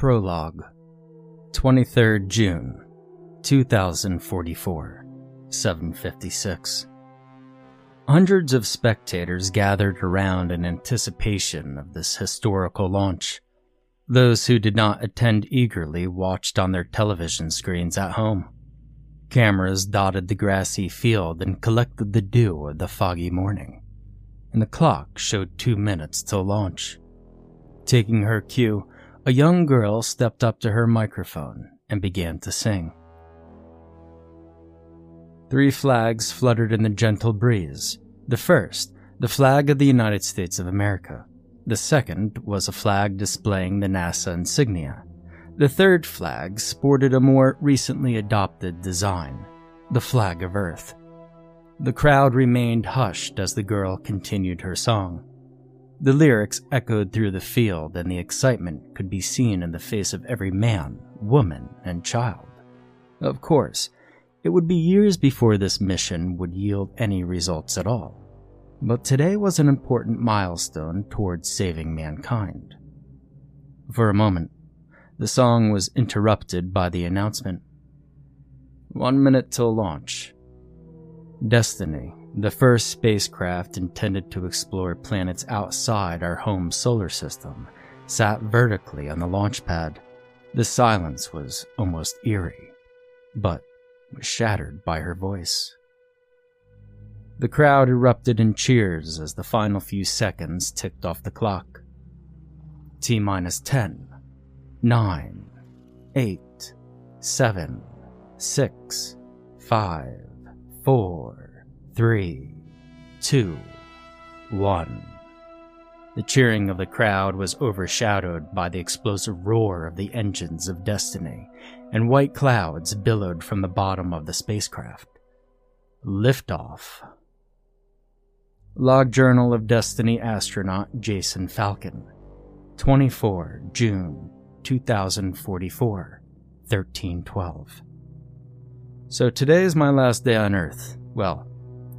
Prologue 23rd June 2044 756 Hundreds of spectators gathered around in anticipation of this historical launch. Those who did not attend eagerly watched on their television screens at home. Cameras dotted the grassy field and collected the dew of the foggy morning, and the clock showed two minutes till launch. Taking her cue, a young girl stepped up to her microphone and began to sing. Three flags fluttered in the gentle breeze. The first, the flag of the United States of America. The second was a flag displaying the NASA insignia. The third flag sported a more recently adopted design, the flag of Earth. The crowd remained hushed as the girl continued her song. The lyrics echoed through the field, and the excitement could be seen in the face of every man, woman, and child. Of course, it would be years before this mission would yield any results at all. But today was an important milestone towards saving mankind. For a moment, the song was interrupted by the announcement. One minute till launch. Destiny, the first spacecraft intended to explore planets outside our home solar system, sat vertically on the launch pad. The silence was almost eerie, but was shattered by her voice. The crowd erupted in cheers as the final few seconds ticked off the clock. T minus 10, 9, 8, 7, 6, 5, 4, three, two, one. The cheering of the crowd was overshadowed by the explosive roar of the engines of destiny, and white clouds billowed from the bottom of the spacecraft. Liftoff. Log Journal of Destiny astronaut Jason Falcon. 24 June 2044, 1312. So today is my last day on Earth. Well,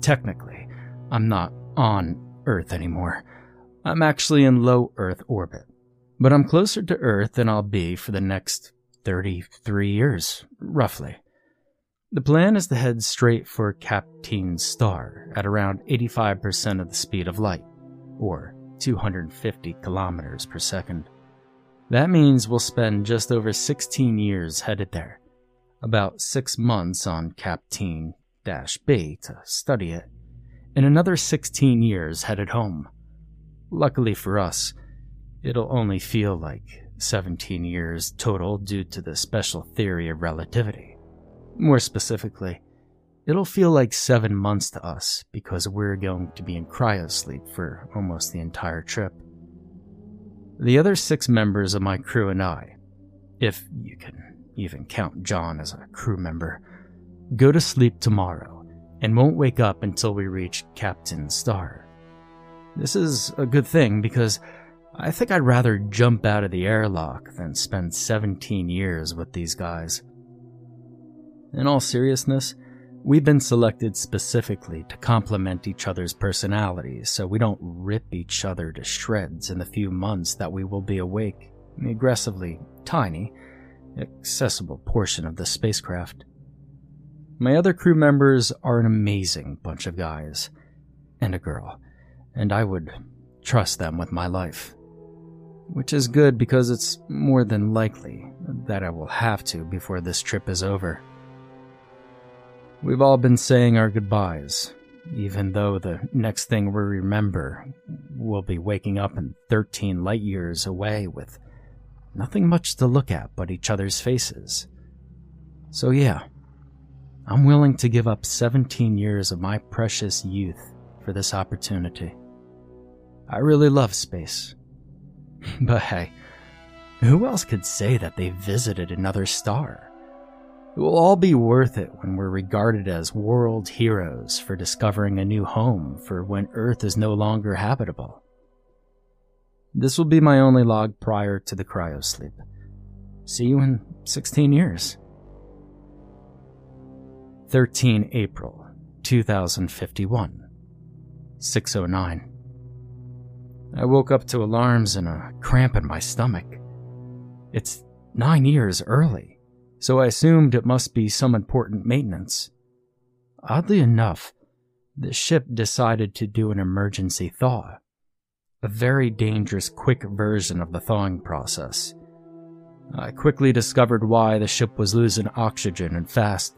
Technically, I'm not on Earth anymore. I'm actually in low Earth orbit. But I'm closer to Earth than I'll be for the next 33 years, roughly. The plan is to head straight for Kapteyn Star at around 85% of the speed of light, or 250 kilometers per second. That means we'll spend just over 16 years headed there, about six months on Kapteyn B to study it, and another 16 years headed home. Luckily for us, it'll only feel like 17 years total due to the special theory of relativity. More specifically, it'll feel like seven months to us because we're going to be in cryosleep for almost the entire trip. The other six members of my crew and I, if you can even count John as a crew member, go to sleep tomorrow and won't wake up until we reach Kapteyn Star. This is a good thing because I think I'd rather jump out of the airlock than spend 17 years with these guys. In all seriousness, we've been selected specifically to complement each other's personalities so we don't rip each other to shreds in the few months that we will be awake, in the aggressively tiny, accessible portion of the spacecraft. My other crew members are an amazing bunch of guys and a girl, and I would trust them with my life. Which is good because it's more than likely that I will have to before this trip is over. We've all been saying our goodbyes, even though the next thing we remember will be waking up in 13 light years away with nothing much to look at but each other's faces. So, yeah, I'm willing to give up 17 years of my precious youth for this opportunity. I really love space. but hey, who else could say that they visited another star? It will all be worth it when we're regarded as world heroes for discovering a new home for when Earth is no longer habitable. This will be my only log prior to the cryosleep. See you in 16 years. 13 April 2051 609 I woke up to alarms and a cramp in my stomach. It's nine years early, so I assumed it must be some important maintenance. Oddly enough, the ship decided to do an emergency thaw, a very dangerous quick version of the thawing process. I quickly discovered why the ship was losing oxygen and fast.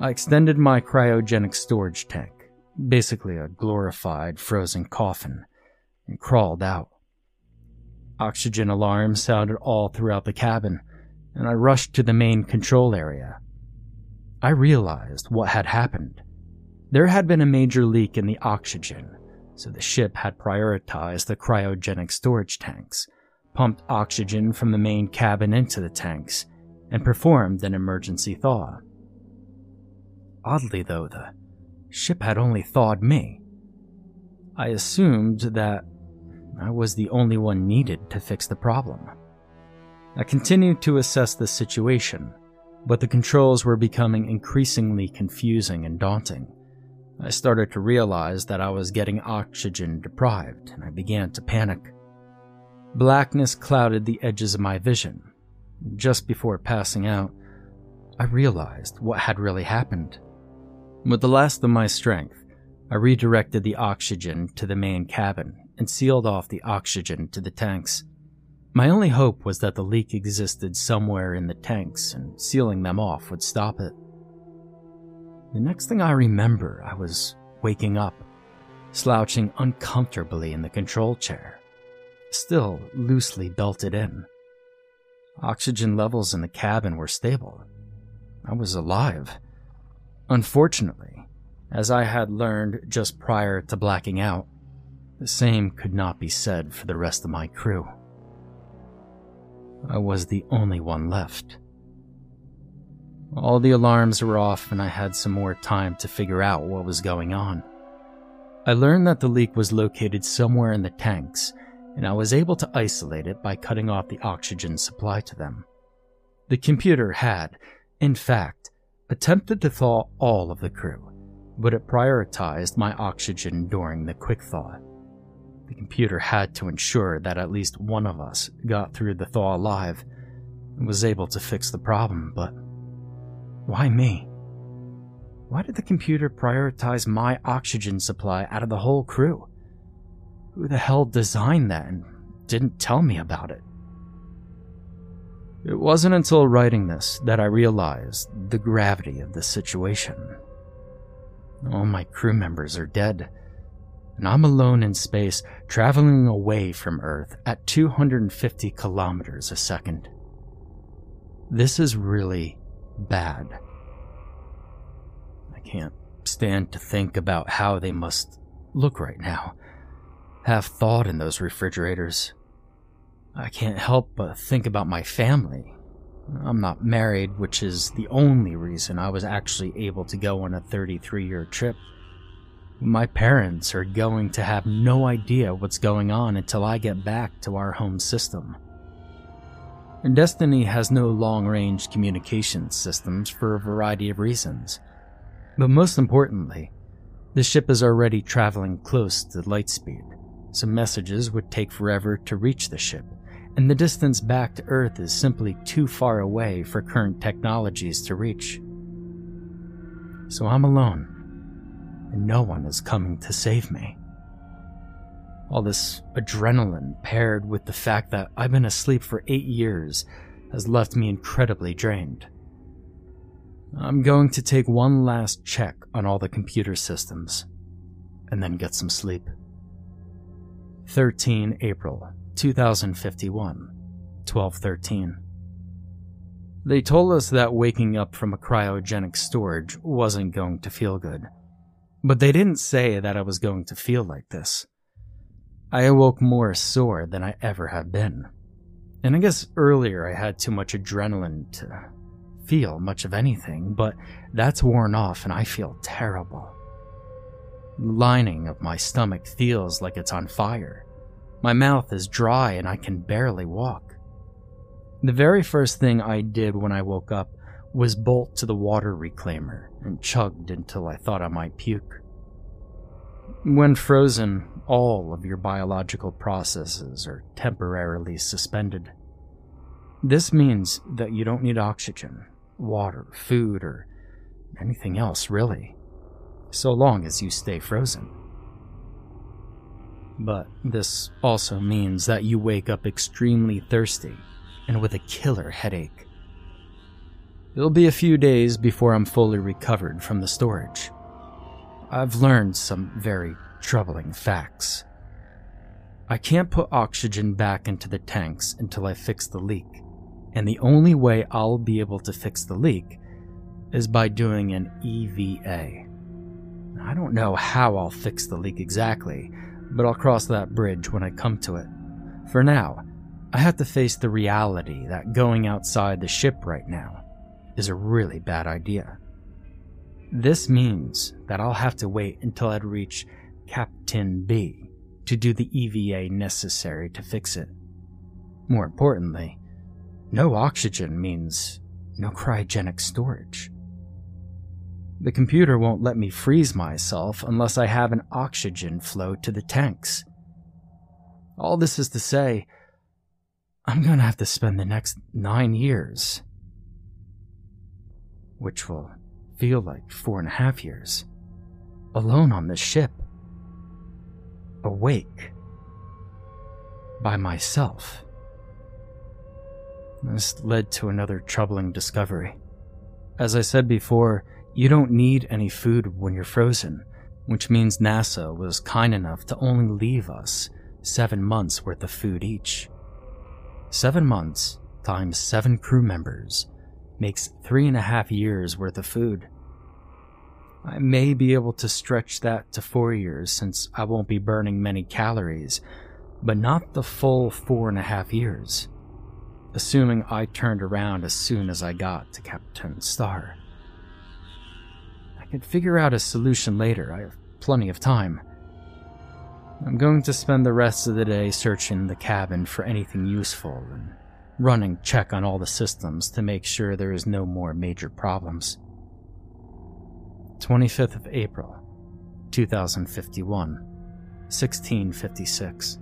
I extended my cryogenic storage tank, basically a glorified frozen coffin, and crawled out. Oxygen alarms sounded all throughout the cabin, and I rushed to the main control area. I realized what had happened. There had been a major leak in the oxygen, so the ship had prioritized the cryogenic storage tanks pumped oxygen from the main cabin into the tanks, and performed an emergency thaw. Oddly, though, the ship had only thawed me. I assumed that I was the only one needed to fix the problem. I continued to assess the situation, but the controls were becoming increasingly confusing and daunting. I started to realize that I was getting oxygen deprived, and I began to panic. Blackness clouded the edges of my vision. Just before passing out, I realized what had really happened. With the last of my strength, I redirected the oxygen to the main cabin and sealed off the oxygen to the tanks. My only hope was that the leak existed somewhere in the tanks and sealing them off would stop it. The next thing I remember, I was waking up, slouching uncomfortably in the control chair still loosely belted in. Oxygen levels in the cabin were stable. I was alive. Unfortunately, as I had learned just prior to blacking out, the same could not be said for the rest of my crew. I was the only one left. All the alarms were off, and I had some more time to figure out what was going on. I learned that the leak was located somewhere in the tanks and I was able to isolate it by cutting off the oxygen supply to them. The computer had, in fact, attempted to thaw all of the crew, but it prioritized my oxygen during the quick thaw. The computer had to ensure that at least one of us got through the thaw alive and was able to fix the problem, but why me? Why did the computer prioritize my oxygen supply out of the whole crew? Who the hell designed that and didn't tell me about it? It wasn't until writing this that I realized the gravity of the situation. All my crew members are dead, and I'm alone in space, traveling away from Earth at 250 kilometers a second. This is really bad. I can't stand to think about how they must look right now have thawed in those refrigerators. I can't help but think about my family. I'm not married, which is the only reason I was actually able to go on a 33 year trip. My parents are going to have no idea what's going on until I get back to our home system. Destiny has no long range communication systems for a variety of reasons. But most importantly, the ship is already traveling close to light speed. Some messages would take forever to reach the ship, and the distance back to Earth is simply too far away for current technologies to reach. So I'm alone, and no one is coming to save me. All this adrenaline paired with the fact that I've been asleep for eight years has left me incredibly drained. I'm going to take one last check on all the computer systems, and then get some sleep. 13 April 2051, 1213. They told us that waking up from a cryogenic storage wasn't going to feel good. But they didn't say that I was going to feel like this. I awoke more sore than I ever have been. And I guess earlier I had too much adrenaline to feel much of anything, but that's worn off and I feel terrible The lining of my stomach feels like it's on fire. My mouth is dry and I can barely walk. The very first thing I did when I woke up was bolt to the water reclaimer and chugged until I thought I might puke. When frozen, all of your biological processes are temporarily suspended. This means that you don't need oxygen, water, food, or anything else, really, so long as you stay frozen. But this also means that you wake up extremely thirsty and with a killer headache. It'll be a few days before I'm fully recovered from the storage. I've learned some very troubling facts. I can't put oxygen back into the tanks until I fix the leak, and the only way I'll be able to fix the leak is by doing an EVA. I don't know how I'll fix the leak exactly, but I'll cross that bridge when I come to it. For now, I have to face the reality that going outside the ship right now is a really bad idea. This means that I'll have to wait until I'd reach Kapteyn B to do the EVA necessary to fix it. More importantly, no oxygen means no cryogenic storage. The computer won't let me freeze myself unless I have an oxygen flow to the tanks. All this is to say, I'm gonna have to spend the next nine years, which will feel like four and a half years, alone on this ship, awake, by myself. This led to another troubling discovery. As I said before, you don't need any food when you're frozen, which means NASA was kind enough to only leave us seven months worth of food each. Seven months times seven crew members makes three and a half years worth of food. I may be able to stretch that to four years since I won't be burning many calories, but not the full four and a half years, assuming I turned around as soon as I got to Kapteyn Star could figure out a solution later. I have plenty of time. I'm going to spend the rest of the day searching the cabin for anything useful and running check on all the systems to make sure there is no more major problems. 25th of April, 2051, 1656.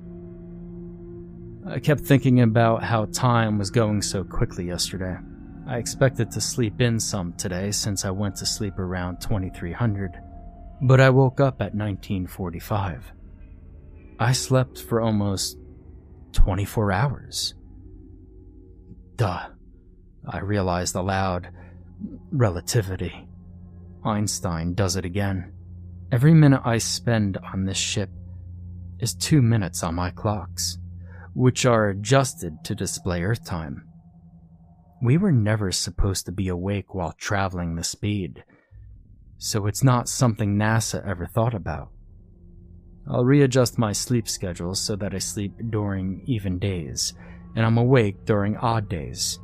I kept thinking about how time was going so quickly yesterday. I expected to sleep in some today since I went to sleep around 2300, but I woke up at 1945. I slept for almost 24 hours. Duh, I realized aloud. Relativity. Einstein does it again. Every minute I spend on this ship is two minutes on my clocks, which are adjusted to display Earth time. We were never supposed to be awake while traveling the speed, so it's not something NASA ever thought about. I'll readjust my sleep schedule so that I sleep during even days, and I'm awake during odd days.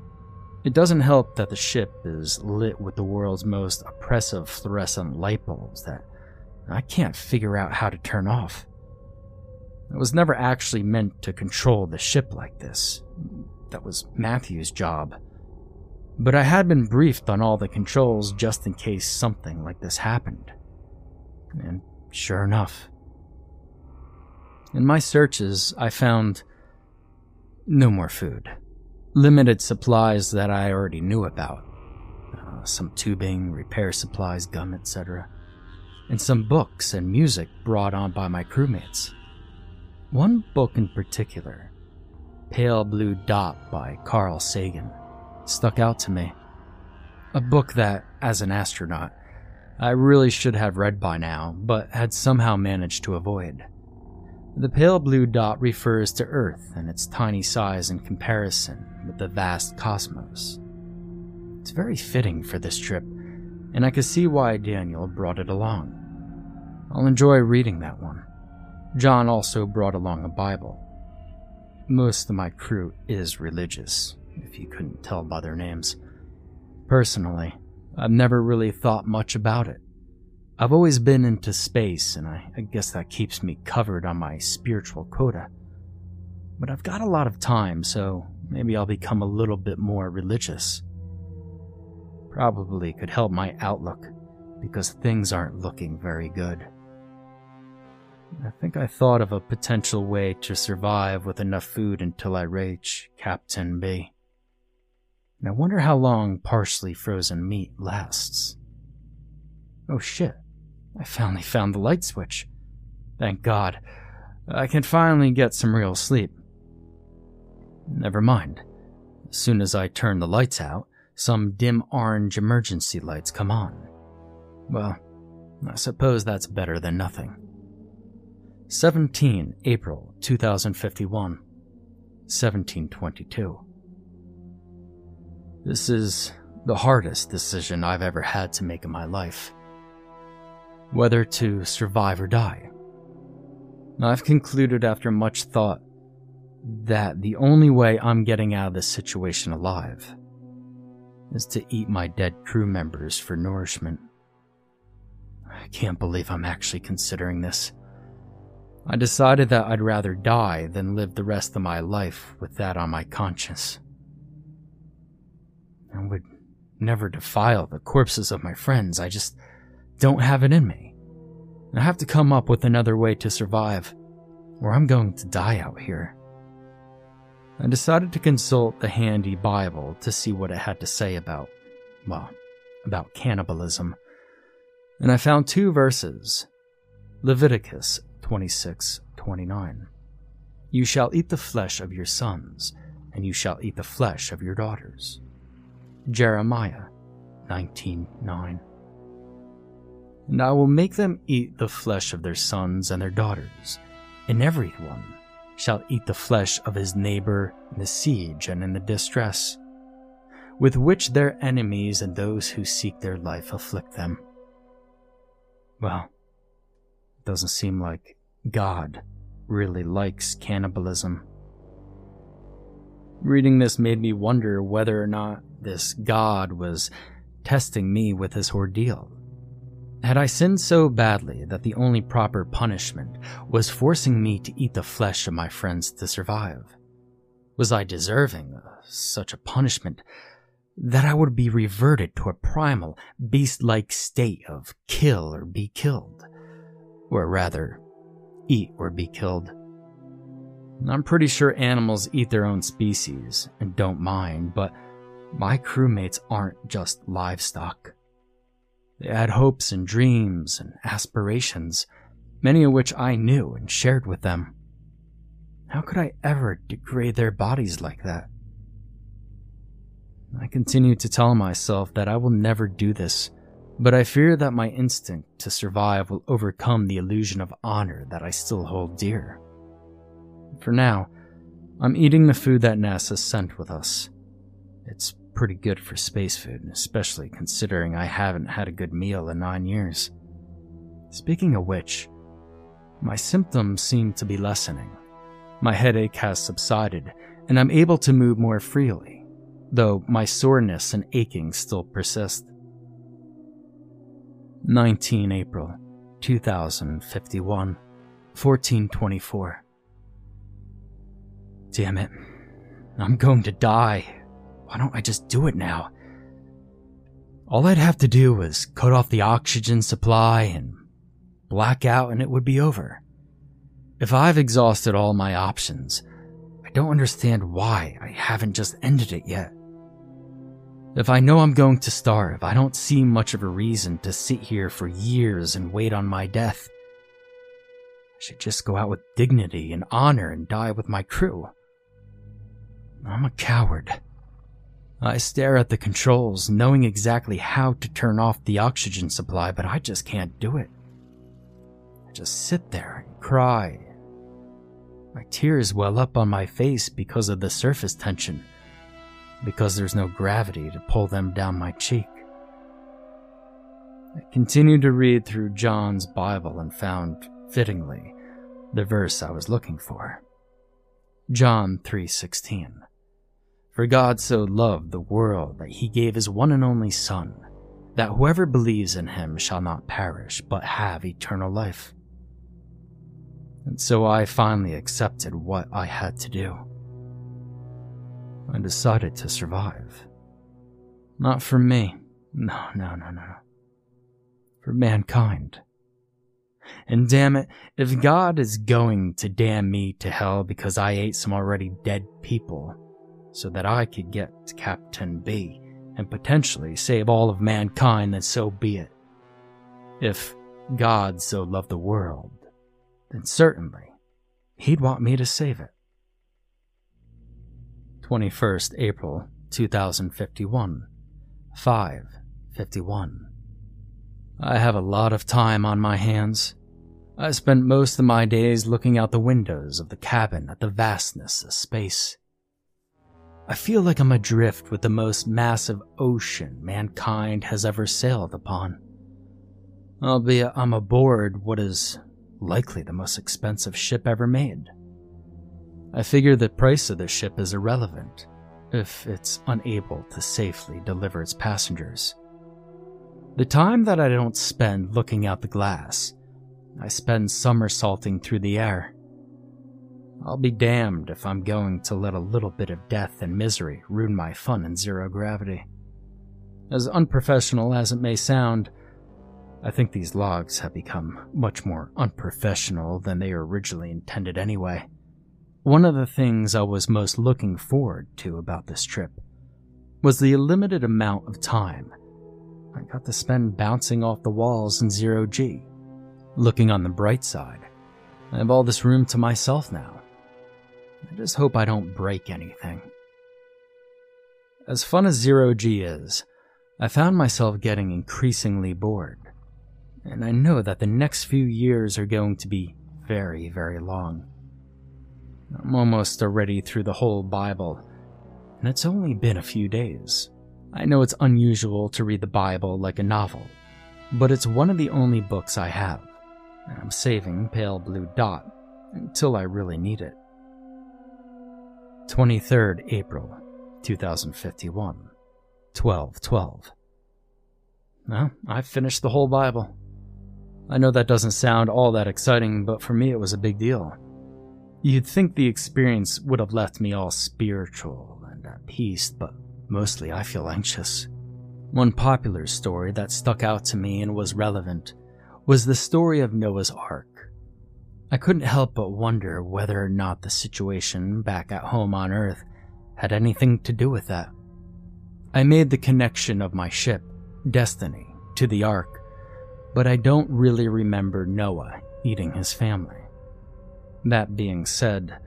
It doesn't help that the ship is lit with the world's most oppressive fluorescent light bulbs that I can't figure out how to turn off. I was never actually meant to control the ship like this. That was Matthew's job. But I had been briefed on all the controls just in case something like this happened. And sure enough, in my searches, I found no more food. Limited supplies that I already knew about. Uh, some tubing, repair supplies, gum, etc. And some books and music brought on by my crewmates. One book in particular, Pale Blue Dot by Carl Sagan stuck out to me. A book that, as an astronaut, I really should have read by now, but had somehow managed to avoid. The pale blue dot refers to Earth and its tiny size in comparison with the vast cosmos. It's very fitting for this trip, and I can see why Daniel brought it along. I'll enjoy reading that one. John also brought along a Bible. Most of my crew is religious, if you couldn't tell by their names. Personally, I've never really thought much about it. I've always been into space, and I, I, guess that keeps me covered on my spiritual quota. But I've got a lot of time, so maybe I'll become a little bit more religious. Probably could help my outlook, because things aren't looking very good. I think I thought of a potential way to survive with enough food until I reach Kapteyn B. And I wonder how long partially frozen meat lasts. Oh shit, I finally found the light switch. Thank God. I can finally get some real sleep. Never mind. As soon as I turn the lights out, some dim orange emergency lights come on. Well, I suppose that's better than nothing. 17 April 2051, 1722. This is the hardest decision I've ever had to make in my life. Whether to survive or die. I've concluded after much thought that the only way I'm getting out of this situation alive is to eat my dead crew members for nourishment. I can't believe I'm actually considering this. I decided that I'd rather die than live the rest of my life with that on my conscience. I would never defile the corpses of my friends, I just don't have it in me. I have to come up with another way to survive, or I'm going to die out here. I decided to consult the handy Bible to see what it had to say about, well, about cannibalism. And I found two verses Leviticus 26 29. You shall eat the flesh of your sons, and you shall eat the flesh of your daughters. Jeremiah 19:9. And I will make them eat the flesh of their sons and their daughters, and every one shall eat the flesh of his neighbor in the siege and in the distress, with which their enemies and those who seek their life afflict them. Well, it doesn't seem like God really likes cannibalism. Reading this made me wonder whether or not this God was testing me with his ordeal. Had I sinned so badly that the only proper punishment was forcing me to eat the flesh of my friends to survive? Was I deserving of such a punishment that I would be reverted to a primal, beast like state of kill or be killed? Or rather, eat or be killed? I'm pretty sure animals eat their own species and don't mind, but my crewmates aren't just livestock. They had hopes and dreams and aspirations, many of which I knew and shared with them. How could I ever degrade their bodies like that? I continue to tell myself that I will never do this, but I fear that my instinct to survive will overcome the illusion of honor that I still hold dear. For now, I'm eating the food that NASA sent with us. It's pretty good for space food, especially considering I haven't had a good meal in nine years. Speaking of which, my symptoms seem to be lessening. My headache has subsided, and I'm able to move more freely, though my soreness and aching still persist. 19 April 2051, 1424. Damn it. I'm going to die. Why don't I just do it now? All I'd have to do was cut off the oxygen supply and black out and it would be over. If I've exhausted all my options, I don't understand why I haven't just ended it yet. If I know I'm going to starve, I don't see much of a reason to sit here for years and wait on my death. I should just go out with dignity and honor and die with my crew. I'm a coward. I stare at the controls, knowing exactly how to turn off the oxygen supply, but I just can't do it. I just sit there and cry. My tears well up on my face because of the surface tension, because there's no gravity to pull them down my cheek. I continued to read through John's Bible and found, fittingly, the verse I was looking for. John 3:16 for God so loved the world that he gave his one and only Son, that whoever believes in him shall not perish, but have eternal life. And so I finally accepted what I had to do. I decided to survive. Not for me. No, no, no, no. For mankind. And damn it, if God is going to damn me to hell because I ate some already dead people, so that I could get to Kapteyn B and potentially save all of mankind, then so be it. If God so loved the world, then certainly he'd want me to save it. 21st April 2051, 551. I have a lot of time on my hands. I spent most of my days looking out the windows of the cabin at the vastness of space. I feel like I'm adrift with the most massive ocean mankind has ever sailed upon. Albeit I'm aboard what is likely the most expensive ship ever made. I figure the price of the ship is irrelevant if it's unable to safely deliver its passengers. The time that I don't spend looking out the glass, I spend somersaulting through the air. I'll be damned if I'm going to let a little bit of death and misery ruin my fun in zero gravity. As unprofessional as it may sound, I think these logs have become much more unprofessional than they originally intended anyway. One of the things I was most looking forward to about this trip was the limited amount of time I got to spend bouncing off the walls in zero G. Looking on the bright side, I have all this room to myself now. I just hope I don't break anything. As fun as zero G is, I found myself getting increasingly bored. And I know that the next few years are going to be very, very long. I'm almost already through the whole Bible, and it's only been a few days. I know it's unusual to read the Bible like a novel, but it's one of the only books I have, and I'm saving Pale Blue Dot until I really need it. 23rd April 2051, 1212. Well, I've finished the whole Bible. I know that doesn't sound all that exciting, but for me it was a big deal. You'd think the experience would have left me all spiritual and at peace, but Mostly, I feel anxious. One popular story that stuck out to me and was relevant was the story of Noah's Ark. I couldn't help but wonder whether or not the situation back at home on Earth had anything to do with that. I made the connection of my ship, Destiny, to the Ark, but I don't really remember Noah eating his family. That being said,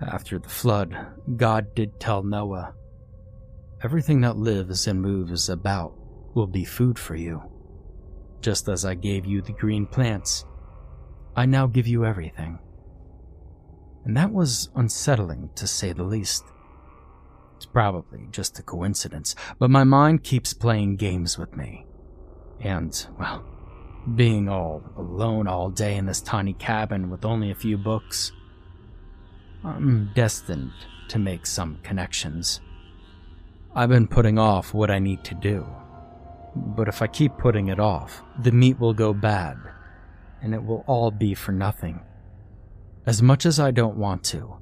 after the flood, God did tell Noah Everything that lives and moves about will be food for you. Just as I gave you the green plants, I now give you everything. And that was unsettling to say the least. It's probably just a coincidence, but my mind keeps playing games with me. And, well, being all alone all day in this tiny cabin with only a few books, I'm destined to make some connections. I've been putting off what I need to do. But if I keep putting it off, the meat will go bad, and it will all be for nothing. As much as I don't want to,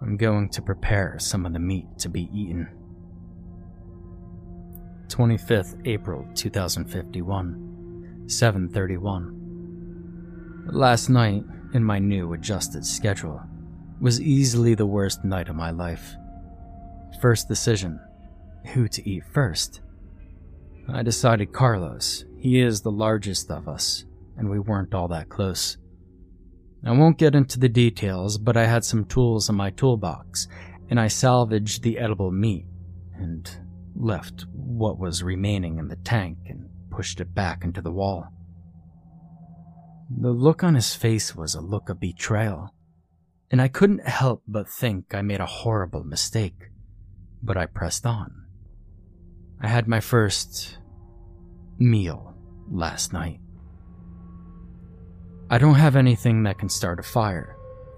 I'm going to prepare some of the meat to be eaten. 25th April 2051, 7:31. Last night in my new adjusted schedule was easily the worst night of my life. First decision who to eat first. I decided Carlos. He is the largest of us, and we weren't all that close. I won't get into the details, but I had some tools in my toolbox, and I salvaged the edible meat and left what was remaining in the tank and pushed it back into the wall. The look on his face was a look of betrayal, and I couldn't help but think I made a horrible mistake, but I pressed on. I had my first meal last night. I don't have anything that can start a fire,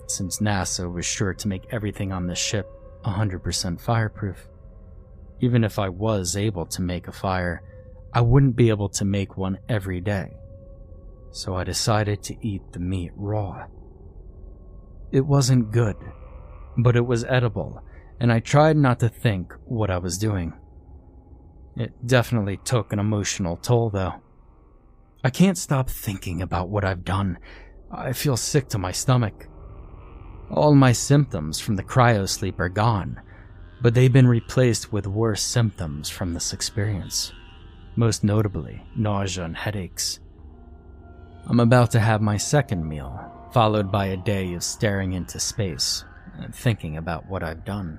since NASA was sure to make everything on this ship 100% fireproof. Even if I was able to make a fire, I wouldn't be able to make one every day. So I decided to eat the meat raw. It wasn't good, but it was edible, and I tried not to think what I was doing. It definitely took an emotional toll, though. I can't stop thinking about what I've done. I feel sick to my stomach. All my symptoms from the cryosleep are gone, but they've been replaced with worse symptoms from this experience, most notably nausea and headaches. I'm about to have my second meal, followed by a day of staring into space and thinking about what I've done.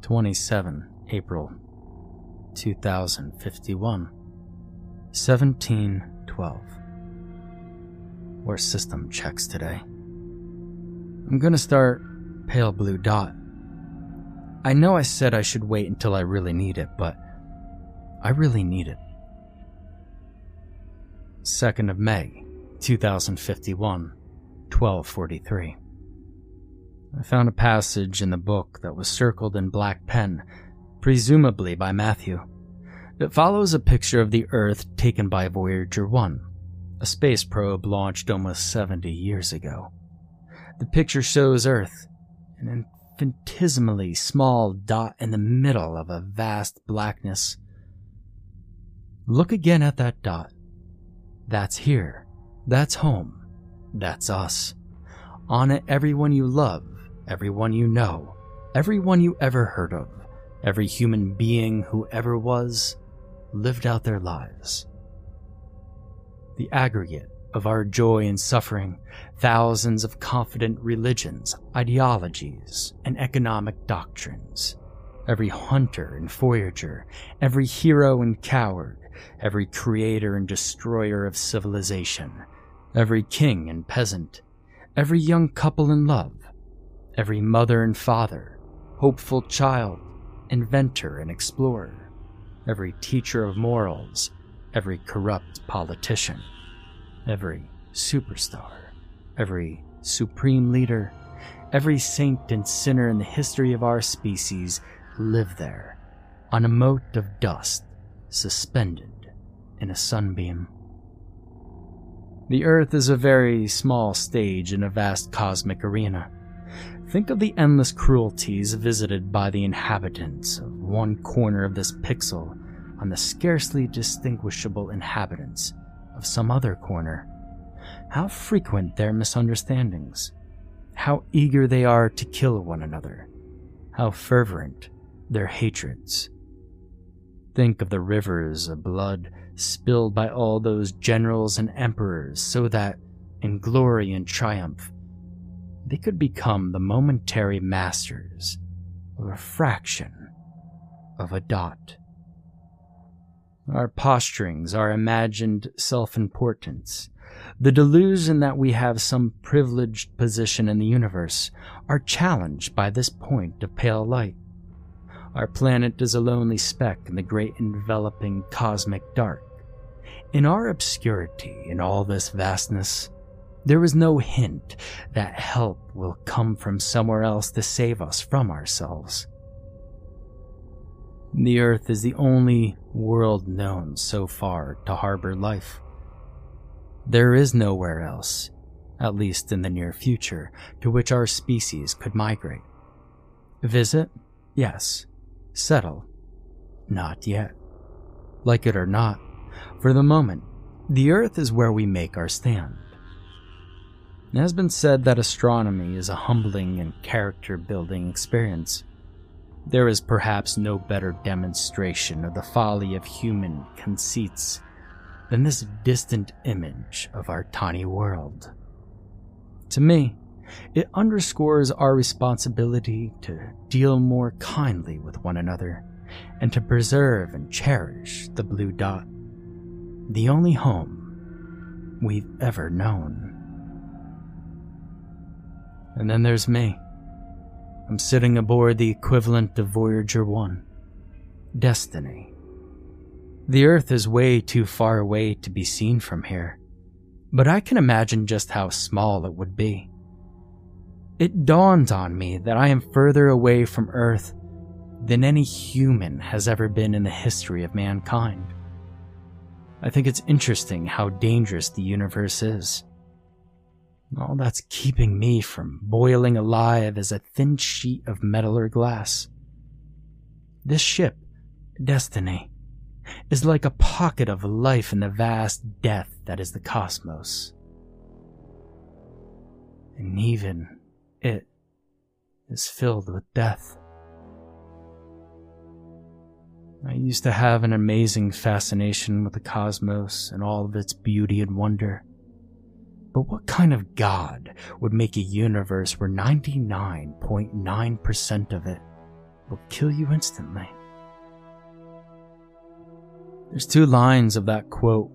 27 April 2051 1712 Or system checks today. I'm gonna start pale blue dot. I know I said I should wait until I really need it, but I really need it. 2nd of May, 2051, 1243. I found a passage in the book that was circled in black pen, presumably by Matthew. It follows a picture of the Earth taken by Voyager 1, a space probe launched almost 70 years ago. The picture shows Earth, an infinitesimally small dot in the middle of a vast blackness. Look again at that dot. That's here. That's home. That's us. On it, everyone you love, everyone you know, everyone you ever heard of, every human being who ever was, lived out their lives. The aggregate of our joy and suffering, thousands of confident religions, ideologies, and economic doctrines. Every hunter and voyager, every hero and coward, every creator and destroyer of civilization, every king and peasant, every young couple in love, every mother and father, hopeful child, inventor and explorer, every teacher of morals, every corrupt politician, every superstar, every supreme leader, every saint and sinner in the history of our species live there, on a mote of dust suspended in a sunbeam. The Earth is a very small stage in a vast cosmic arena. Think of the endless cruelties visited by the inhabitants of one corner of this pixel on the scarcely distinguishable inhabitants of some other corner. How frequent their misunderstandings. How eager they are to kill one another. How fervent their hatreds. Think of the rivers of blood spilled by all those generals and emperors so that, in glory and triumph, they could become the momentary masters of a fraction of a dot. Our posturings, our imagined self importance, the delusion that we have some privileged position in the universe, are challenged by this point of pale light. Our planet is a lonely speck in the great enveloping cosmic dark. In our obscurity, in all this vastness, there is no hint that help will come from somewhere else to save us from ourselves. The Earth is the only world known so far to harbor life. There is nowhere else, at least in the near future, to which our species could migrate. Visit? Yes. Settle? Not yet. Like it or not, for the moment, the Earth is where we make our stand. It has been said that astronomy is a humbling and character building experience. There is perhaps no better demonstration of the folly of human conceits than this distant image of our tiny world. To me, it underscores our responsibility to deal more kindly with one another and to preserve and cherish the blue dot, the only home we've ever known. And then there's me. I'm sitting aboard the equivalent of Voyager 1. Destiny. The Earth is way too far away to be seen from here, but I can imagine just how small it would be. It dawns on me that I am further away from Earth than any human has ever been in the history of mankind. I think it's interesting how dangerous the universe is. All that's keeping me from boiling alive as a thin sheet of metal or glass. This ship, Destiny, is like a pocket of life in the vast death that is the cosmos. And even it is filled with death. I used to have an amazing fascination with the cosmos and all of its beauty and wonder. But what kind of God would make a universe where 99.9% of it will kill you instantly? There's two lines of that quote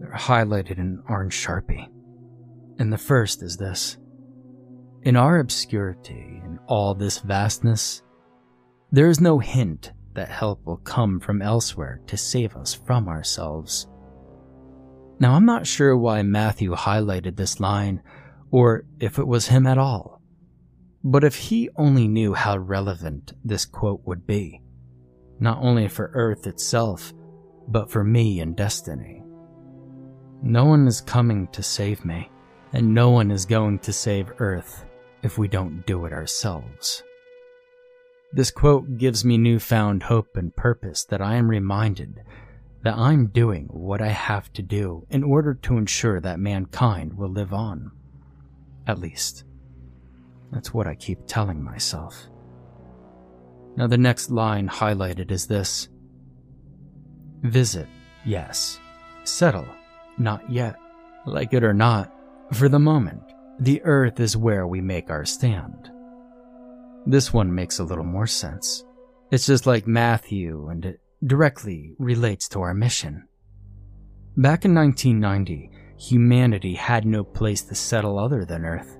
that are highlighted in orange sharpie. And the first is this In our obscurity and all this vastness, there is no hint that help will come from elsewhere to save us from ourselves. Now, I'm not sure why Matthew highlighted this line, or if it was him at all. But if he only knew how relevant this quote would be, not only for Earth itself, but for me and destiny. No one is coming to save me, and no one is going to save Earth if we don't do it ourselves. This quote gives me newfound hope and purpose that I am reminded that I'm doing what I have to do in order to ensure that mankind will live on. At least, that's what I keep telling myself. Now, the next line highlighted is this Visit, yes. Settle, not yet. Like it or not, for the moment, the earth is where we make our stand. This one makes a little more sense. It's just like Matthew, and it directly relates to our mission. Back in 1990, humanity had no place to settle other than Earth.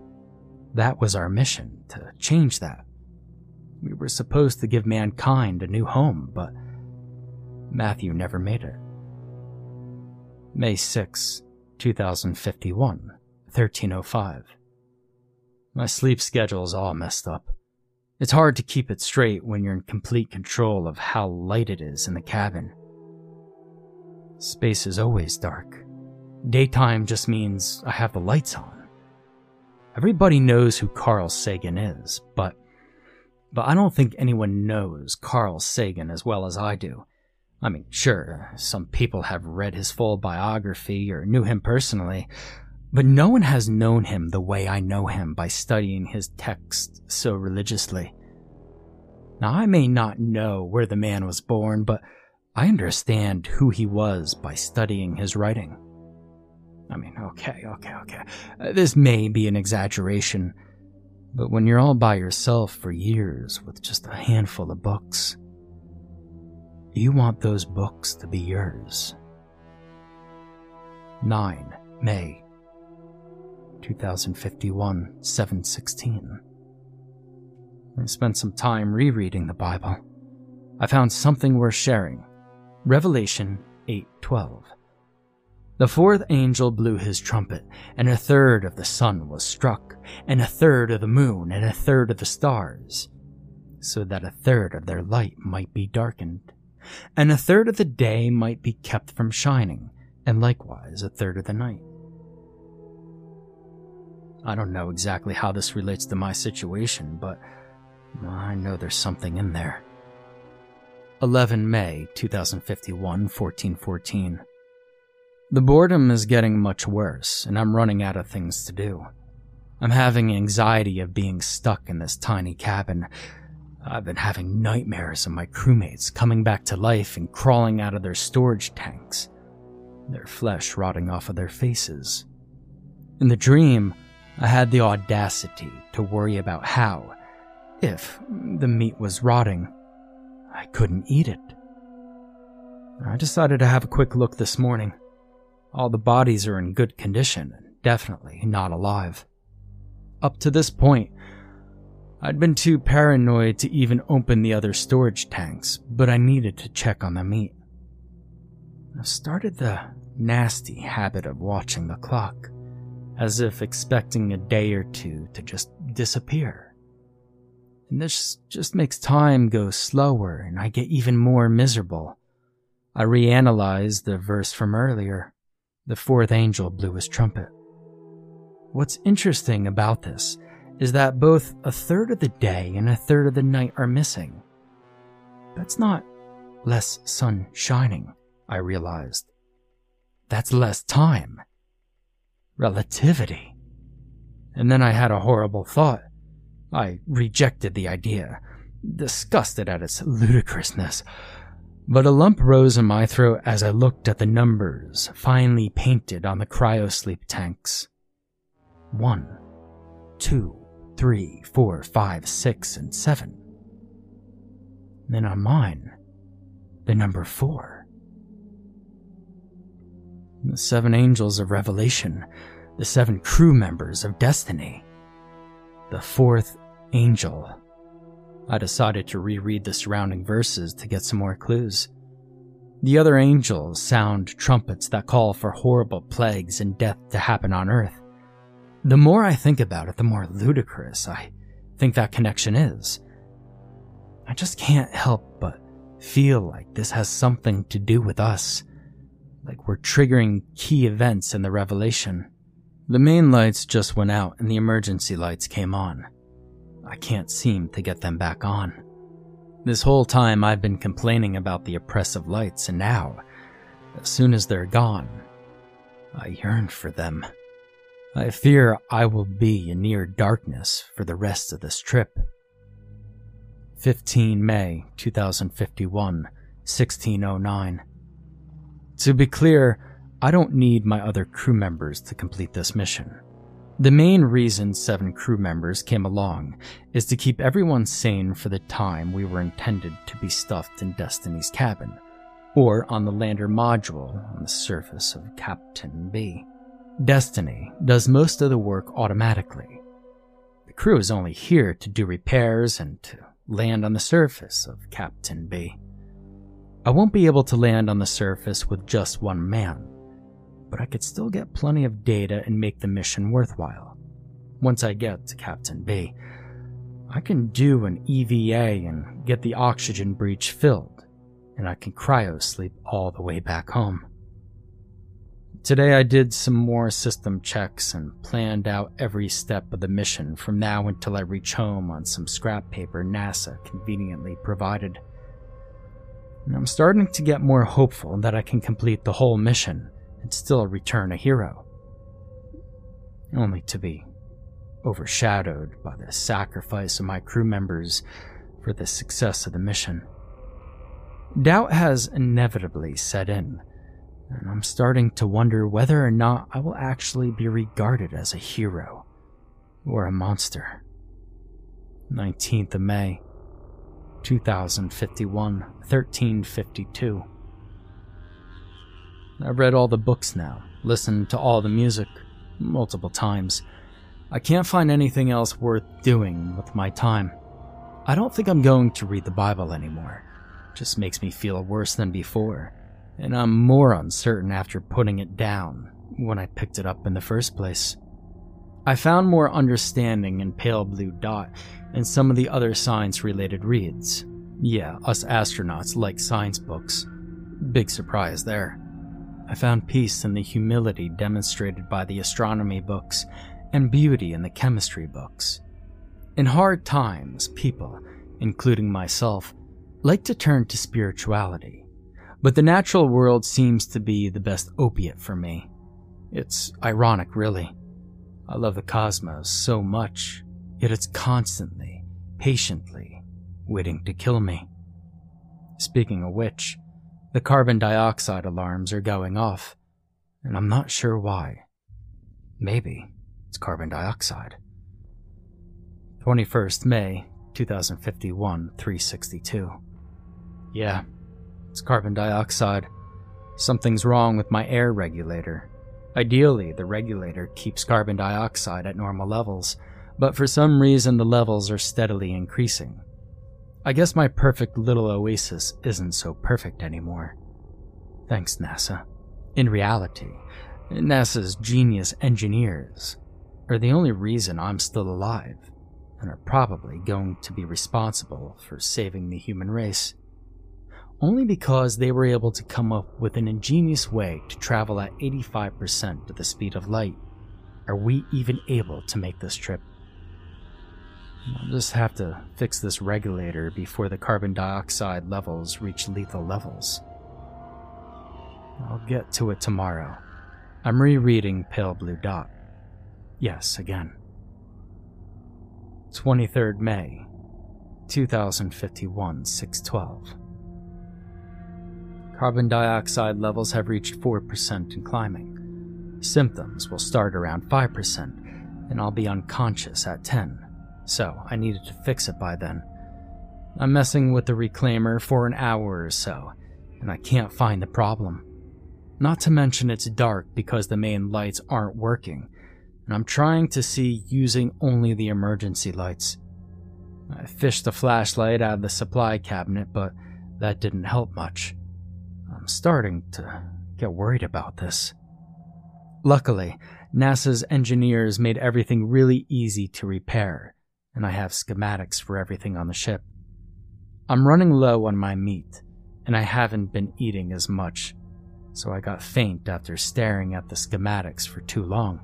That was our mission, to change that. We were supposed to give mankind a new home, but Matthew never made it. May 6, 2051, 1305. My sleep schedule is all messed up. It's hard to keep it straight when you're in complete control of how light it is in the cabin. Space is always dark. Daytime just means I have the lights on. Everybody knows who Carl Sagan is, but but I don't think anyone knows Carl Sagan as well as I do. I mean, sure, some people have read his full biography or knew him personally, but no one has known him the way I know him by studying his texts so religiously. Now, I may not know where the man was born, but I understand who he was by studying his writing. I mean, okay, okay, okay. Uh, this may be an exaggeration, but when you're all by yourself for years with just a handful of books, you want those books to be yours. 9 May 2051 716. I spent some time rereading the Bible. I found something worth sharing. Revelation 8:12. The fourth angel blew his trumpet, and a third of the sun was struck, and a third of the moon, and a third of the stars, so that a third of their light might be darkened, and a third of the day might be kept from shining, and likewise a third of the night. I don't know exactly how this relates to my situation, but I know there's something in there. 11 May 2051, 1414. The boredom is getting much worse, and I'm running out of things to do. I'm having anxiety of being stuck in this tiny cabin. I've been having nightmares of my crewmates coming back to life and crawling out of their storage tanks, their flesh rotting off of their faces. In the dream, I had the audacity to worry about how, if the meat was rotting, I couldn't eat it. I decided to have a quick look this morning. All the bodies are in good condition and definitely not alive. Up to this point, I'd been too paranoid to even open the other storage tanks, but I needed to check on the meat. I've started the nasty habit of watching the clock as if expecting a day or two to just disappear. And this just makes time go slower and I get even more miserable. I reanalyze the verse from earlier. The fourth angel blew his trumpet. What's interesting about this is that both a third of the day and a third of the night are missing. That's not less sun shining, I realized. That's less time relativity. And then I had a horrible thought. I rejected the idea, disgusted at its ludicrousness. But a lump rose in my throat as I looked at the numbers finely painted on the cryosleep tanks. One, two, three, four, five, six, and seven. Then on mine, the number four. The seven angels of Revelation, the seven crew members of Destiny. The fourth angel. I decided to reread the surrounding verses to get some more clues. The other angels sound trumpets that call for horrible plagues and death to happen on Earth. The more I think about it, the more ludicrous I think that connection is. I just can't help but feel like this has something to do with us, like we're triggering key events in the revelation. The main lights just went out and the emergency lights came on. I can't seem to get them back on. This whole time I've been complaining about the oppressive lights, and now, as soon as they're gone, I yearn for them. I fear I will be in near darkness for the rest of this trip. 15 May 2051, 1609. To be clear, I don't need my other crew members to complete this mission. The main reason seven crew members came along is to keep everyone sane for the time we were intended to be stuffed in Destiny's cabin, or on the lander module on the surface of Kapteyn B. Destiny does most of the work automatically. The crew is only here to do repairs and to land on the surface of Kapteyn B. I won't be able to land on the surface with just one man, but I could still get plenty of data and make the mission worthwhile. Once I get to Kapteyn B, I can do an EVA and get the oxygen breach filled, and I can cryo sleep all the way back home. Today I did some more system checks and planned out every step of the mission from now until I reach home on some scrap paper NASA conveniently provided. I'm starting to get more hopeful that I can complete the whole mission and still return a hero. Only to be overshadowed by the sacrifice of my crew members for the success of the mission. Doubt has inevitably set in, and I'm starting to wonder whether or not I will actually be regarded as a hero or a monster. 19th of May, 2051, 1352. I've read all the books now, listened to all the music multiple times. I can't find anything else worth doing with my time. I don't think I'm going to read the Bible anymore. It just makes me feel worse than before, and I'm more uncertain after putting it down when I picked it up in the first place. I found more understanding in Pale Blue Dot and some of the other science related reads. Yeah, us astronauts like science books. Big surprise there. I found peace in the humility demonstrated by the astronomy books and beauty in the chemistry books. In hard times, people, including myself, like to turn to spirituality, but the natural world seems to be the best opiate for me. It's ironic, really. I love the cosmos so much, yet it's constantly, patiently, waiting to kill me. Speaking of which, the carbon dioxide alarms are going off, and I'm not sure why. Maybe it's carbon dioxide. 21st May 2051, 362. Yeah, it's carbon dioxide. Something's wrong with my air regulator. Ideally, the regulator keeps carbon dioxide at normal levels, but for some reason the levels are steadily increasing. I guess my perfect little oasis isn't so perfect anymore. Thanks, NASA. In reality, NASA's genius engineers are the only reason I'm still alive, and are probably going to be responsible for saving the human race. Only because they were able to come up with an ingenious way to travel at 85% of the speed of light are we even able to make this trip. I'll just have to fix this regulator before the carbon dioxide levels reach lethal levels. I'll get to it tomorrow. I'm rereading Pale Blue Dot. Yes, again. 23rd May, 2051, 612. Carbon dioxide levels have reached 4% and climbing. Symptoms will start around 5%, and I'll be unconscious at 10, so I needed to fix it by then. I'm messing with the reclaimer for an hour or so, and I can't find the problem. Not to mention it's dark because the main lights aren't working, and I'm trying to see using only the emergency lights. I fished the flashlight out of the supply cabinet, but that didn't help much. Starting to get worried about this. Luckily, NASA's engineers made everything really easy to repair, and I have schematics for everything on the ship. I'm running low on my meat, and I haven't been eating as much, so I got faint after staring at the schematics for too long.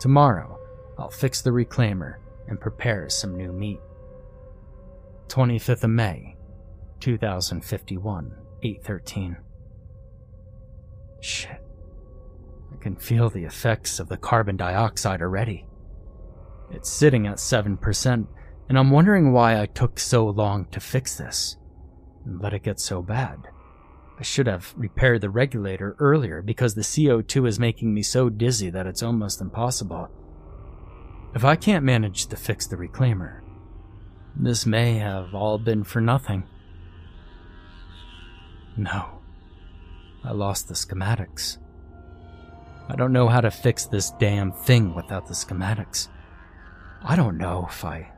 Tomorrow, I'll fix the reclaimer and prepare some new meat. 25th of May, 2051. 813. Shit. I can feel the effects of the carbon dioxide already. It's sitting at 7%, and I'm wondering why I took so long to fix this and let it get so bad. I should have repaired the regulator earlier because the CO2 is making me so dizzy that it's almost impossible. If I can't manage to fix the reclaimer, this may have all been for nothing. No. I lost the schematics. I don't know how to fix this damn thing without the schematics. I don't know if I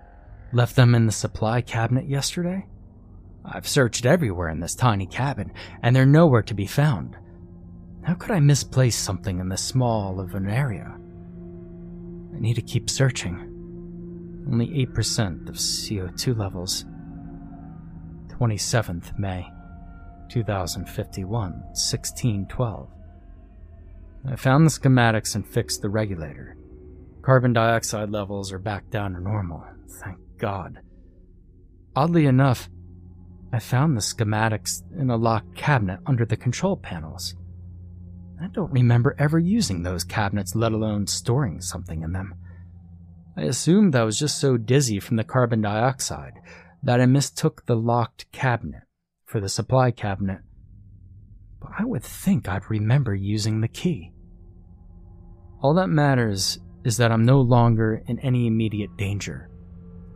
left them in the supply cabinet yesterday. I've searched everywhere in this tiny cabin, and they're nowhere to be found. How could I misplace something in this small of an area? I need to keep searching. Only 8% of CO2 levels. 27th May. 2051, 1612. I found the schematics and fixed the regulator. Carbon dioxide levels are back down to normal, thank God. Oddly enough, I found the schematics in a locked cabinet under the control panels. I don't remember ever using those cabinets, let alone storing something in them. I assumed I was just so dizzy from the carbon dioxide that I mistook the locked cabinet for the supply cabinet, but I would think I'd remember using the key. All that matters is that I'm no longer in any immediate danger.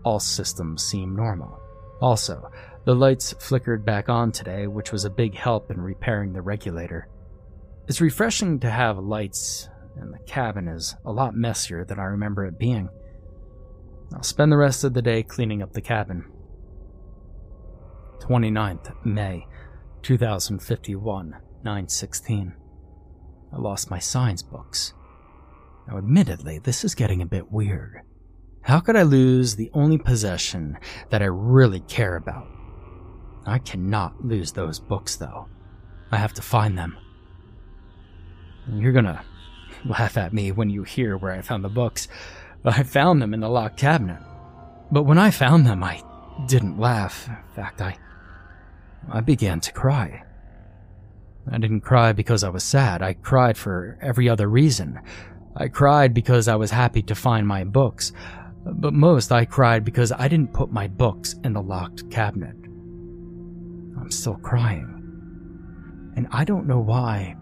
All systems seem normal. Also, the lights flickered back on today, which was a big help in repairing the regulator. It's refreshing to have lights, and the cabin is a lot messier than I remember it being. I'll spend the rest of the day cleaning up the cabin. 29th May 2051, 916. I lost my science books. Now, admittedly, this is getting a bit weird. How could I lose the only possession that I really care about? I cannot lose those books, though. I have to find them. You're gonna laugh at me when you hear where I found the books. I found them in the locked cabinet. But when I found them, I didn't laugh. In fact, I I began to cry. I didn't cry because I was sad. I cried for every other reason. I cried because I was happy to find my books. But most, I cried because I didn't put my books in the locked cabinet. I'm still crying. And I don't know why,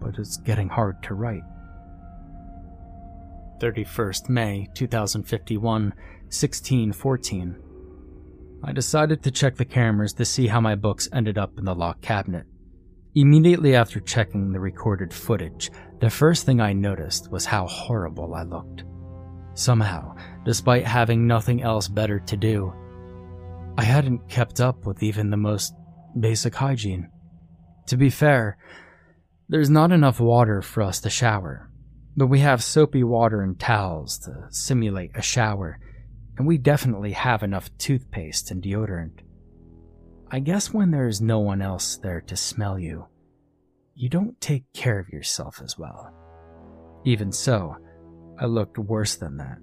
but it's getting hard to write. 31st May 2051, 1614. I decided to check the cameras to see how my books ended up in the locked cabinet. Immediately after checking the recorded footage, the first thing I noticed was how horrible I looked. Somehow, despite having nothing else better to do, I hadn't kept up with even the most basic hygiene. To be fair, there's not enough water for us to shower, but we have soapy water and towels to simulate a shower and we definitely have enough toothpaste and deodorant. I guess when there's no one else there to smell you, you don't take care of yourself as well. Even so, I looked worse than that.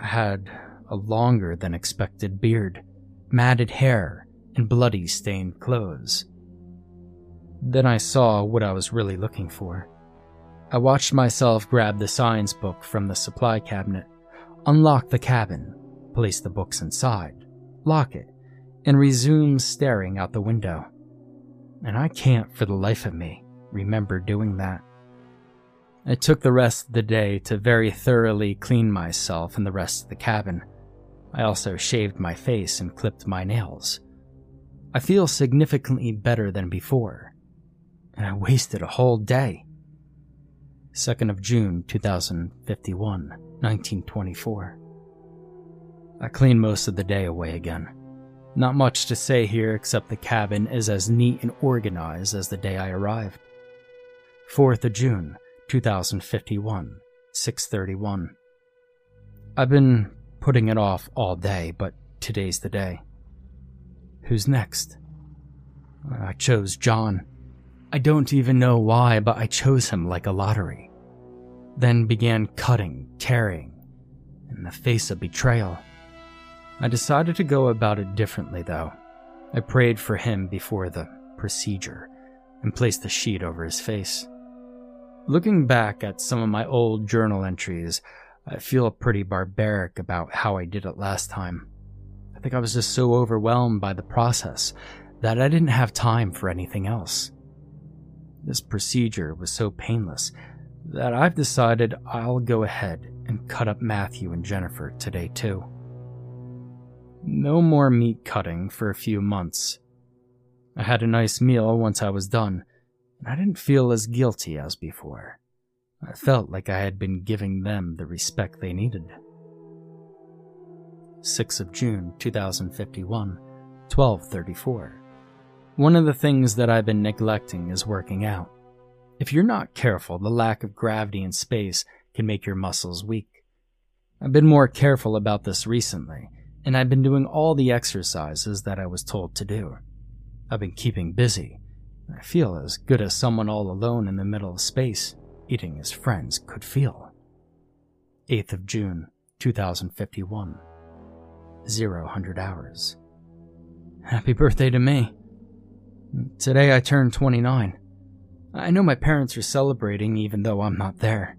I had a longer than expected beard, matted hair, and bloody stained clothes. Then I saw what I was really looking for. I watched myself grab the science book from the supply cabinet unlock the cabin, place the books inside, lock it, and resume staring out the window. And I can't, for the life of me, remember doing that. I took the rest of the day to very thoroughly clean myself and the rest of the cabin. I also shaved my face and clipped my nails. I feel significantly better than before, and I wasted a whole day. 2nd of June 2051, 1924. I cleaned most of the day away again. Not much to say here except the cabin is as neat and organized as the day I arrived. 4th of June 2051, 631. I've been putting it off all day, but today's the day. Who's next? I chose John. I don't even know why, but I chose him like a lottery. Then began cutting, tearing, in the face of betrayal. I decided to go about it differently, though. I prayed for him before the procedure and placed the sheet over his face. Looking back at some of my old journal entries, I feel pretty barbaric about how I did it last time. I think I was just so overwhelmed by the process that I didn't have time for anything else. This procedure was so painless that I've decided I'll go ahead and cut up Matthew and Jennifer today too. No more meat cutting for a few months. I had a nice meal once I was done, and I didn't feel as guilty as before. I felt like I had been giving them the respect they needed. 6th of June 2051, 1234. One of the things that I've been neglecting is working out. If you're not careful, the lack of gravity in space can make your muscles weak. I've been more careful about this recently, and I've been doing all the exercises that I was told to do. I've been keeping busy. I feel as good as someone all alone in the middle of space eating his friends could feel. 8th of June, 2051. 0 hours. Happy birthday to me. Today I turned 29. I know my parents are celebrating even though I'm not there.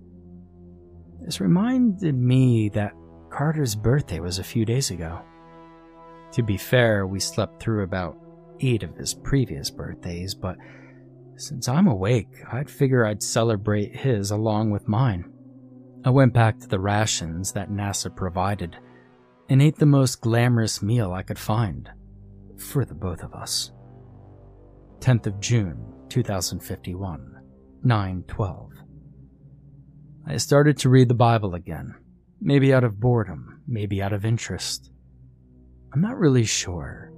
This reminded me that Carter's birthday was a few days ago. To be fair, we slept through about eight of his previous birthdays, but since I'm awake, I'd figure I'd celebrate his along with mine. I went back to the rations that NASA provided and ate the most glamorous meal I could find for the both of us. 10th of June, 2051, 9:12. I started to read the Bible again, maybe out of boredom, maybe out of interest. I'm not really sure,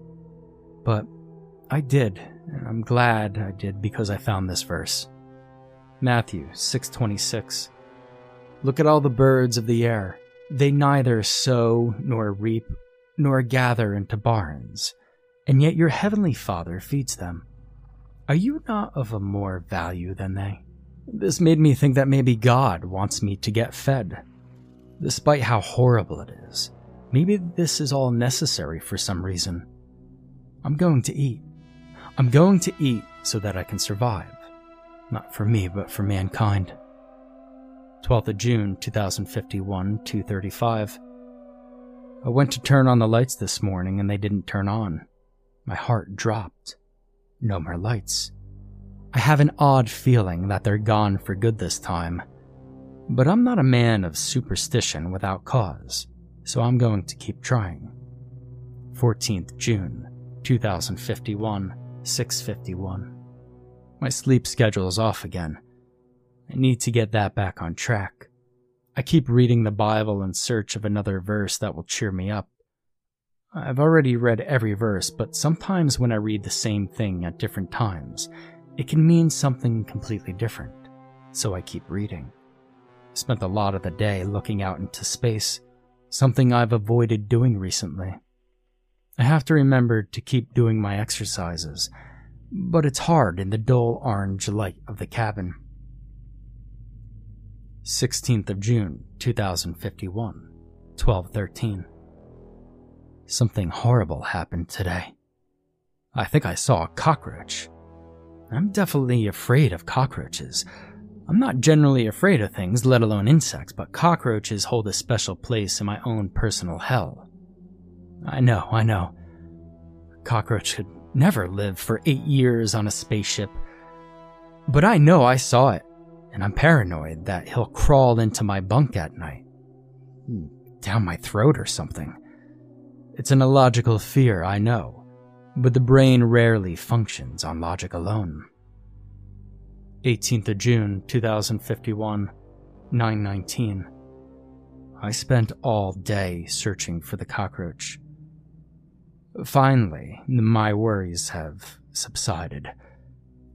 but I did and I'm glad I did because I found this verse. Matthew 6:26. Look at all the birds of the air. They neither sow nor reap nor gather into barns, and yet your heavenly Father feeds them. Are you not of a more value than they? This made me think that maybe God wants me to get fed. Despite how horrible it is, maybe this is all necessary for some reason. I'm going to eat. I'm going to eat so that I can survive. Not for me, but for mankind. 12th of June 2051, 2:35. I went to turn on the lights this morning and they didn't turn on. My heart dropped. No more lights. I have an odd feeling that they're gone for good this time. But I'm not a man of superstition without cause, so I'm going to keep trying. 14th June 2051, 651. My sleep schedule is off again. I need to get that back on track. I keep reading the Bible in search of another verse that will cheer me up. I've already read every verse, but sometimes when I read the same thing at different times, it can mean something completely different. So I keep reading. I spent a lot of the day looking out into space, something I've avoided doing recently. I have to remember to keep doing my exercises, but it's hard in the dull orange light of the cabin. 16th of June, 2051, 1213. Something horrible happened today. I think I saw a cockroach. I'm definitely afraid of cockroaches, I'm not generally afraid of things, let alone insects, but cockroaches hold a special place in my own personal hell. I know, I know. A cockroach could never live for eight years on a spaceship. But I know I saw it, and I'm paranoid that he'll crawl into my bunk at night. Hmm, down my throat or something. It's an illogical fear, I know, but the brain rarely functions on logic alone. 18th of June, 2051, 919. I spent all day searching for the cockroach. Finally, my worries have subsided.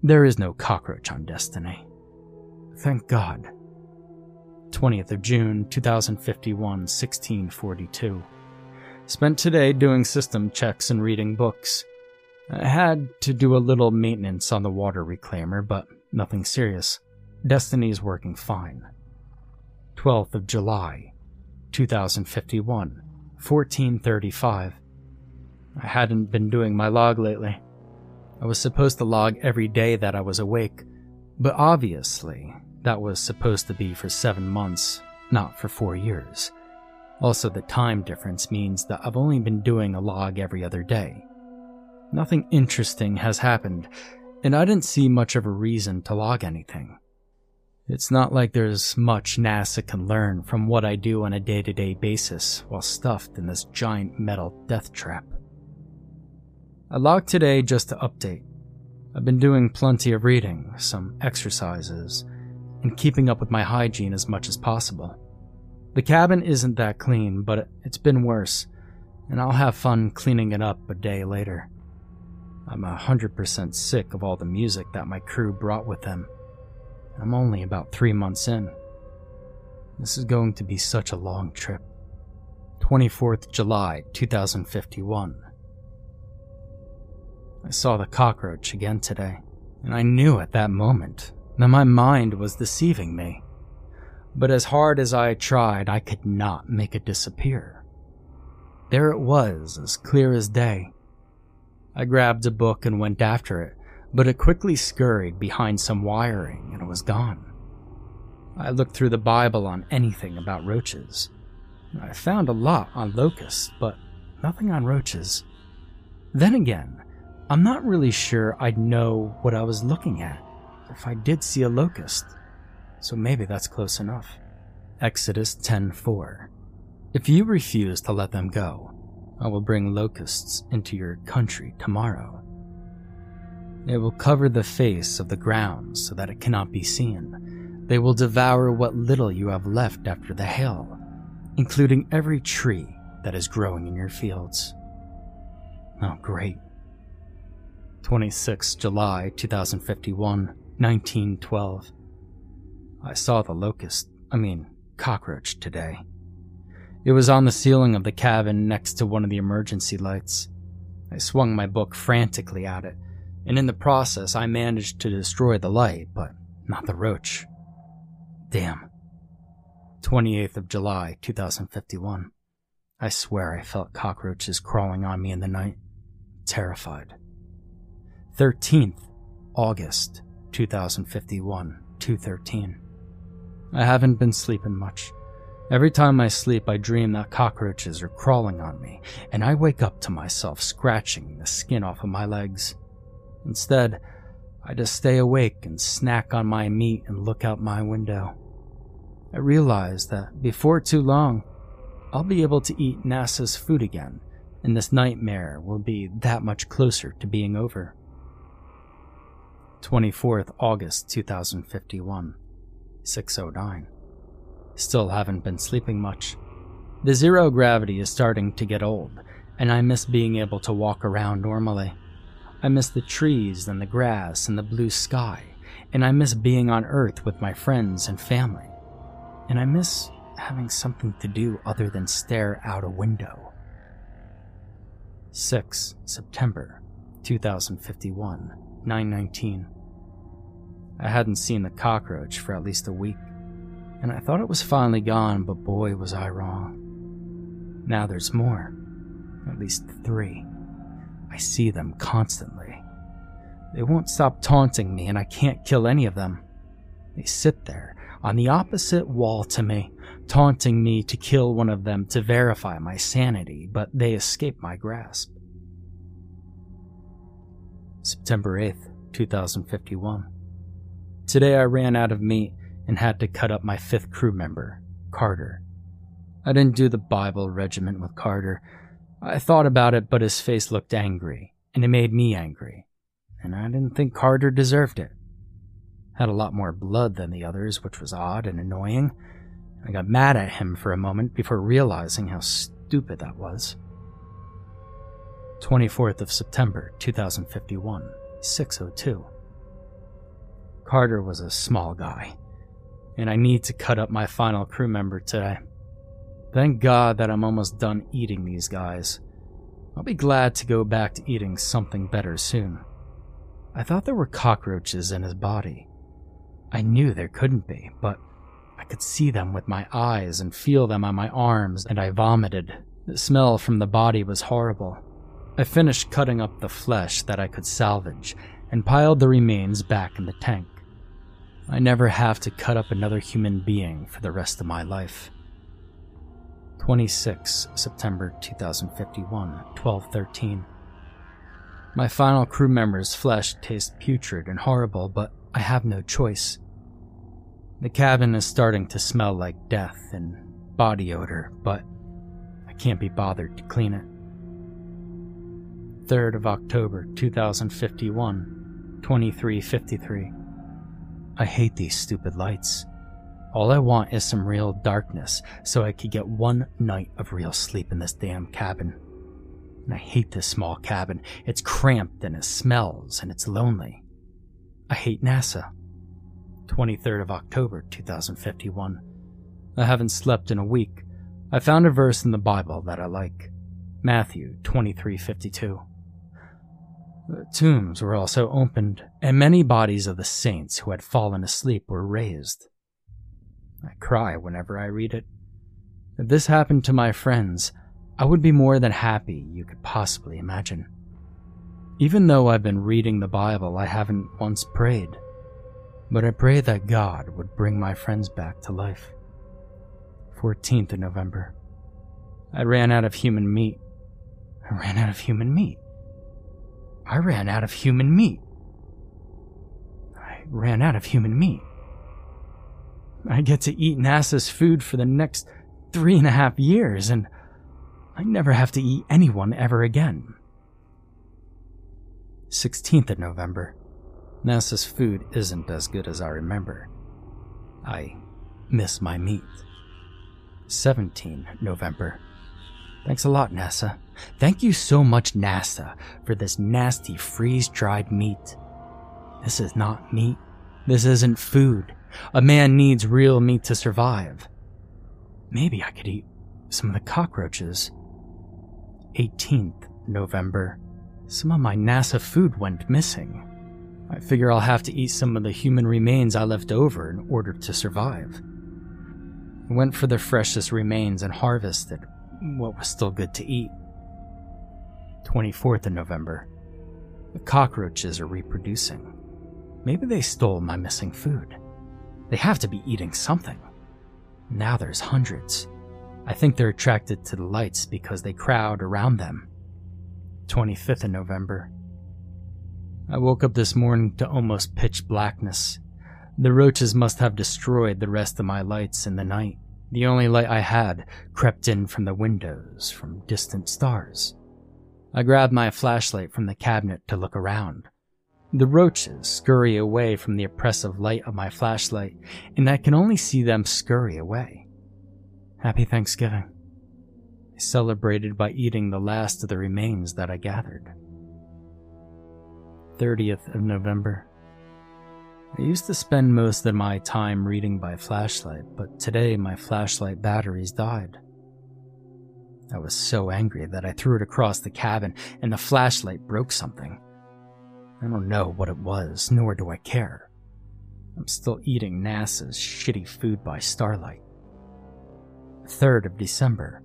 There is no cockroach on Destiny. Thank God. 20th of June, 2051, 1642. Spent today doing system checks and reading books. I had to do a little maintenance on the water reclaimer, but nothing serious. Destiny is working fine. 12th of July, 2051, 1435. I hadn't been doing my log lately. I was supposed to log every day that I was awake, but obviously, that was supposed to be for seven months, not for four years. Also, the time difference means that I've only been doing a log every other day. Nothing interesting has happened, and I didn't see much of a reason to log anything. It's not like there's much NASA can learn from what I do on a day to day basis while stuffed in this giant metal death trap. I logged today just to update. I've been doing plenty of reading, some exercises, and keeping up with my hygiene as much as possible. The cabin isn't that clean, but it's been worse, and I'll have fun cleaning it up a day later. I'm a 100% sick of all the music that my crew brought with them. I'm only about three months in. This is going to be such a long trip. 24th July 2051. I saw the cockroach again today, and I knew at that moment that my mind was deceiving me. But as hard as I tried, I could not make it disappear. There it was, as clear as day. I grabbed a book and went after it, but it quickly scurried behind some wiring and it was gone. I looked through the Bible on anything about roaches. I found a lot on locusts, but nothing on roaches. Then again, I'm not really sure I'd know what I was looking at if I did see a locust, so maybe that's close enough. Exodus 10:4 If you refuse to let them go, I will bring locusts into your country tomorrow. They will cover the face of the ground so that it cannot be seen. They will devour what little you have left after the hail, including every tree that is growing in your fields. Oh, great. 26 July 2051, 1912. I saw the locust, I mean, cockroach today. It was on the ceiling of the cabin next to one of the emergency lights. I swung my book frantically at it, and in the process, I managed to destroy the light, but not the roach. Damn. 28th of July, 2051. I swear I felt cockroaches crawling on me in the night. Terrified. 13th August 2051, 213. I haven't been sleeping much. Every time I sleep, I dream that cockroaches are crawling on me, and I wake up to myself scratching the skin off of my legs. Instead, I just stay awake and snack on my meat and look out my window. I realize that before too long, I'll be able to eat NASA's food again, and this nightmare will be that much closer to being over. 24th August 2051, 609. Still haven't been sleeping much. The zero gravity is starting to get old, and I miss being able to walk around normally. I miss the trees and the grass and the blue sky, and I miss being on Earth with my friends and family. And I miss having something to do other than stare out a window. 6 September 2051, 919. I hadn't seen the cockroach for at least a week, and I thought it was finally gone, but boy was I wrong. Now there's more. At least three. I see them constantly. They won't stop taunting me, and I can't kill any of them. They sit there on the opposite wall to me, taunting me to kill one of them to verify my sanity, but they escape my grasp. September 8th, 2051. Today I ran out of meat and had to cut up my fifth crew member, Carter. I didn't do the Bible regiment with Carter. I thought about it, but his face looked angry, and it made me angry. And I didn't think Carter deserved it. Had a lot more blood than the others, which was odd and annoying. I got mad at him for a moment before realizing how stupid that was. 24th of September, 2051, 602. Carter was a small guy, and I need to cut up my final crew member today. Thank God that I'm almost done eating these guys. I'll be glad to go back to eating something better soon. I thought there were cockroaches in his body. I knew there couldn't be, but I could see them with my eyes and feel them on my arms, and I vomited. The smell from the body was horrible. I finished cutting up the flesh that I could salvage and piled the remains back in the tank. I never have to cut up another human being for the rest of my life. 26 September 2051, 1213. My final crew member's flesh tastes putrid and horrible, but I have no choice. The cabin is starting to smell like death and body odor, but I can't be bothered to clean it. 3rd of October 2051, 2353. I hate these stupid lights. All I want is some real darkness so I could get one night of real sleep in this damn cabin. And I hate this small cabin. It's cramped and it smells and it's lonely. I hate NASA. 23rd of October 2051. I haven't slept in a week. I found a verse in the Bible that I like. Matthew 23:52. The tombs were also opened, and many bodies of the saints who had fallen asleep were raised. I cry whenever I read it. If this happened to my friends, I would be more than happy you could possibly imagine. Even though I've been reading the Bible, I haven't once prayed. But I pray that God would bring my friends back to life. 14th of November. I ran out of human meat. I ran out of human meat. I ran out of human meat. I ran out of human meat. I get to eat NASA's food for the next three and a half years, and I never have to eat anyone ever again. 16th of November. NASA's food isn't as good as I remember. I miss my meat. 17 November. Thanks a lot, NASA. Thank you so much, NASA, for this nasty freeze dried meat. This is not meat. This isn't food. A man needs real meat to survive. Maybe I could eat some of the cockroaches. 18th November. Some of my NASA food went missing. I figure I'll have to eat some of the human remains I left over in order to survive. I went for the freshest remains and harvested what was still good to eat. 24th of November. The cockroaches are reproducing. Maybe they stole my missing food. They have to be eating something. Now there's hundreds. I think they're attracted to the lights because they crowd around them. 25th of November. I woke up this morning to almost pitch blackness. The roaches must have destroyed the rest of my lights in the night. The only light I had crept in from the windows from distant stars. I grab my flashlight from the cabinet to look around. The roaches scurry away from the oppressive light of my flashlight, and I can only see them scurry away. Happy Thanksgiving. I celebrated by eating the last of the remains that I gathered. 30th of November. I used to spend most of my time reading by flashlight, but today my flashlight batteries died. I was so angry that I threw it across the cabin and the flashlight broke something. I don't know what it was, nor do I care. I'm still eating NASA's shitty food by starlight. 3rd of December.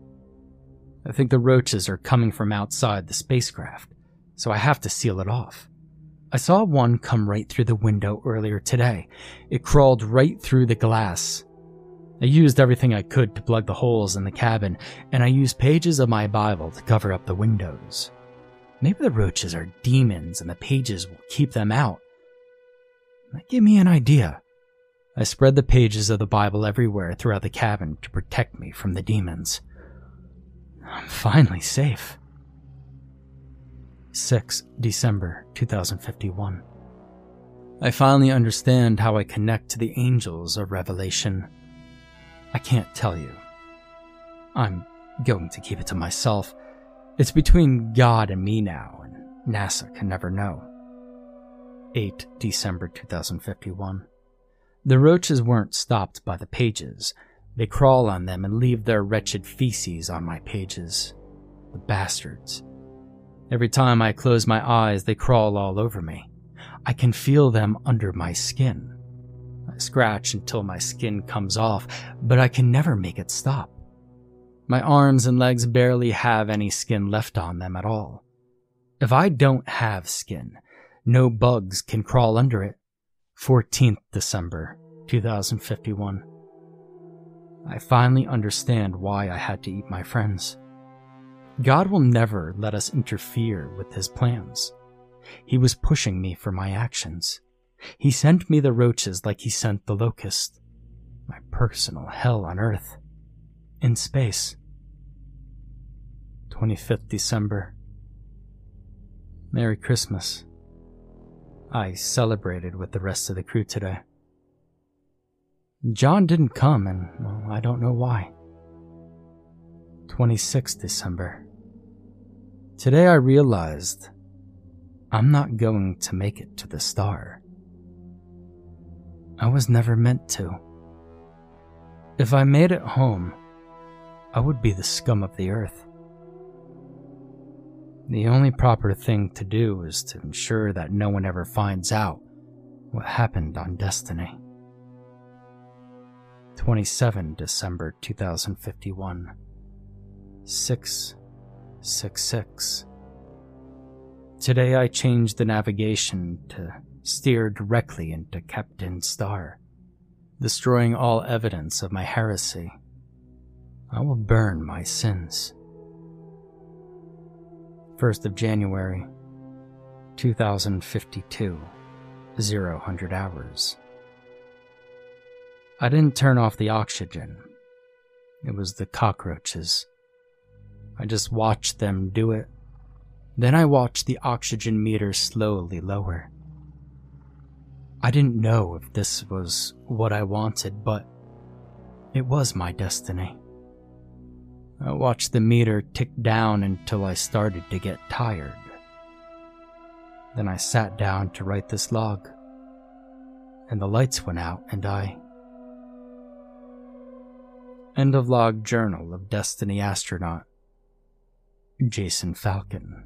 I think the roaches are coming from outside the spacecraft, so I have to seal it off. I saw one come right through the window earlier today. It crawled right through the glass. I used everything I could to plug the holes in the cabin, and I used pages of my Bible to cover up the windows. Maybe the roaches are demons and the pages will keep them out. That gave me an idea. I spread the pages of the Bible everywhere throughout the cabin to protect me from the demons. I'm finally safe. 6 December 2051. I finally understand how I connect to the angels of Revelation. I can't tell you. I'm going to keep it to myself. It's between God and me now, and NASA can never know. 8 December 2051. The roaches weren't stopped by the pages. They crawl on them and leave their wretched feces on my pages. The bastards. Every time I close my eyes, they crawl all over me. I can feel them under my skin. Scratch until my skin comes off, but I can never make it stop. My arms and legs barely have any skin left on them at all. If I don't have skin, no bugs can crawl under it. 14th December 2051. I finally understand why I had to eat my friends. God will never let us interfere with his plans. He was pushing me for my actions. He sent me the roaches like he sent the locust. My personal hell on earth. In space. 25th December. Merry Christmas. I celebrated with the rest of the crew today. John didn't come, and well, I don't know why. 26th December. Today I realized I'm not going to make it to the star. I was never meant to. If I made it home, I would be the scum of the earth. The only proper thing to do is to ensure that no one ever finds out what happened on Destiny. 27 December 2051 666 Today I changed the navigation to steer directly into Kapteyn Star, destroying all evidence of my heresy. I will burn my sins. 1st of January 2052, 0 hours. I didn't turn off the oxygen. It was the cockroaches. I just watched them do it. Then I watched the oxygen meter slowly lower. I didn't know if this was what I wanted, but it was my destiny. I watched the meter tick down until I started to get tired. Then I sat down to write this log, and the lights went out, and I. End of log journal of Destiny astronaut Jason Falcon.